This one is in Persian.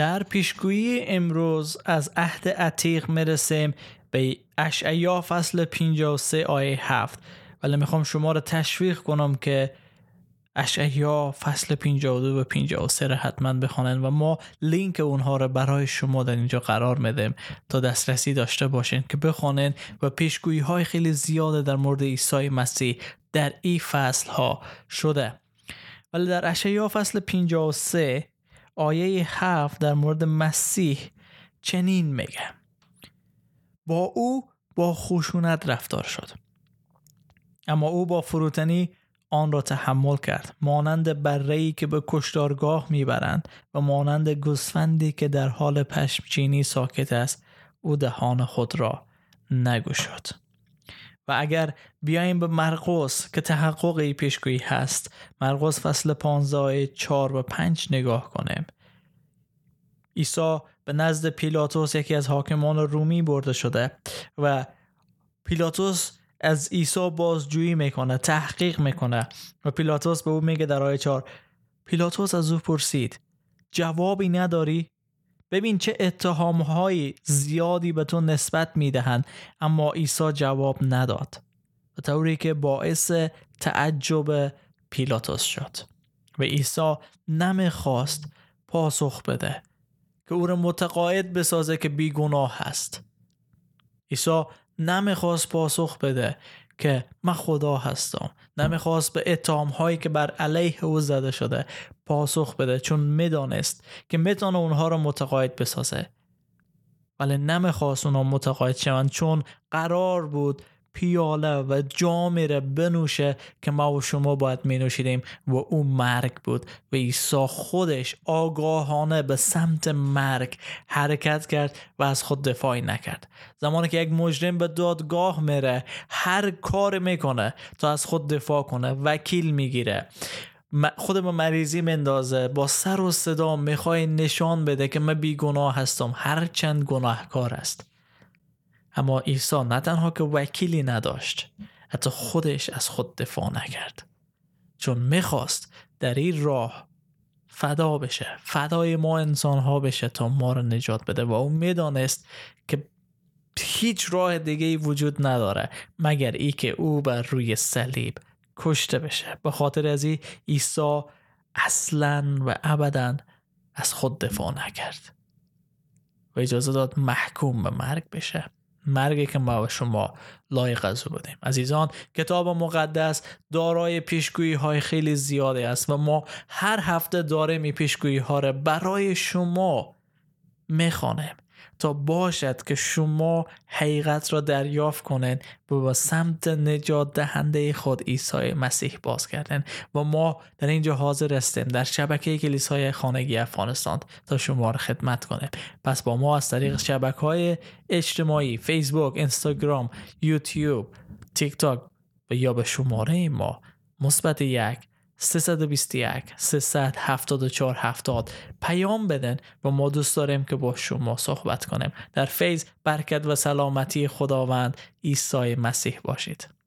در پیشگویی امروز از عهد عتیق می‌رسیم به اشعیا فصل 53 آیه 7 ولی می‌خوام شما رو تشویق کنم که اشعیا فصل 52 و 53 رو حتما بخوانن و ما لینک اونها رو برای شما در اینجا قرار میدیم تا دسترسی داشته باشین که بخوانن و پیشگویی های خیلی زیاده در مورد عیسی مسیح در این فصل ها شده. ولی در اشعیا فصل 53 آیه 7 در مورد مسیح چنین میگه. با او با خشونت رفتار شد. اما او با فروتنی آن را تحمل کرد. مانند برهی که به کشتارگاه می‌برند و مانند گوسفندی که در حال پشمچینی ساکت است او دهان خود را نگشاد. و اگر بیایم به مرقس که تحقق پیشگویی هست مرقس فصل 15 4 و 5 نگاه کنیم. عیسی به نزد پیلاتوس یکی از حاکمان رومی برده شده و پیلاتوس از عیسی بازجویی می‌کنه تحقیق می‌کنه و پیلاتوس به او میگه در آیه 4 پیلاتوس از او پرسید جوابی نداری؟ ببین چه اتهامهایی زیادی به تو نسبت می‌دهند. اما عیسی جواب نداد. به طوری که باعث تعجب پیلاتوس شد. و عیسی نمی‌خواست پاسخ بده که او را متقاعد بسازه که بیگناه هست عیسی نمی‌خواست پاسخ بده که من خدا هستم. نمی‌خواست به اتهام هایی که بر علیه او زده شده پاسخ بده چون می‌دانست که می‌تونه اونها رو متقاعد بسازه. ولی نمی‌خواست اونها متقاعد شوند چون قرار بود پیاله و جامی را بنوشه که ما و شما باید می نوشیدیم و او مرگ بود و عیسی خودش آگاهانه به سمت مرگ حرکت کرد و از خود دفاعی نکرد. زمانی که یک مجرم به دادگاه میره هر کار می‌کنه تا از خود دفاع کنه وکیل می‌گیره. خود به مریضی مندازه با سر و صدا می‌خوای نشان بده که من بیگناه هستم. هر چند گناهکار است. اما عیسی نه تنها که وکیلی نداشت حتی خودش از خود دفاع نکرد. چون می‌خواست در این راه فدا بشه فدای ما انسان ها بشه تا ما رو نجات بده و او می‌دانست که هیچ راه دیگه ای وجود نداره مگر ای که او بر روی صلیب کشته بشه. به خاطر از این عیسی اصلا و ابدا از خود دفاع نکرد. و اجازه داد محکوم به مرگ بشه. مرگی که ما و شما لایق از او بودیم. عزیزان کتاب مقدس دارای پیشگویی های خیلی زیاده است و ما هر هفته داریم این پیشگویی ها را برای شما می‌خوانیم. تا باشد که شما حقیقت را دریافت کنید و با سمت نجات دهنده خود عیسی مسیح باز کردن و ما در اینجا حاضر هستیم در شبکه کلیسای خانگی افغانستان تا شما را خدمت کنیم. پس با ما از طریق شبکه های اجتماعی فیسبوک اینستاگرام یوتیوب تیک تاک و یا به شماره ما مثبت یک 321 374 70 پیام بدن و ما دوست داریم که با شما صحبت کنیم. در فیض برکت و سلامتی خداوند عیسی مسیح باشید.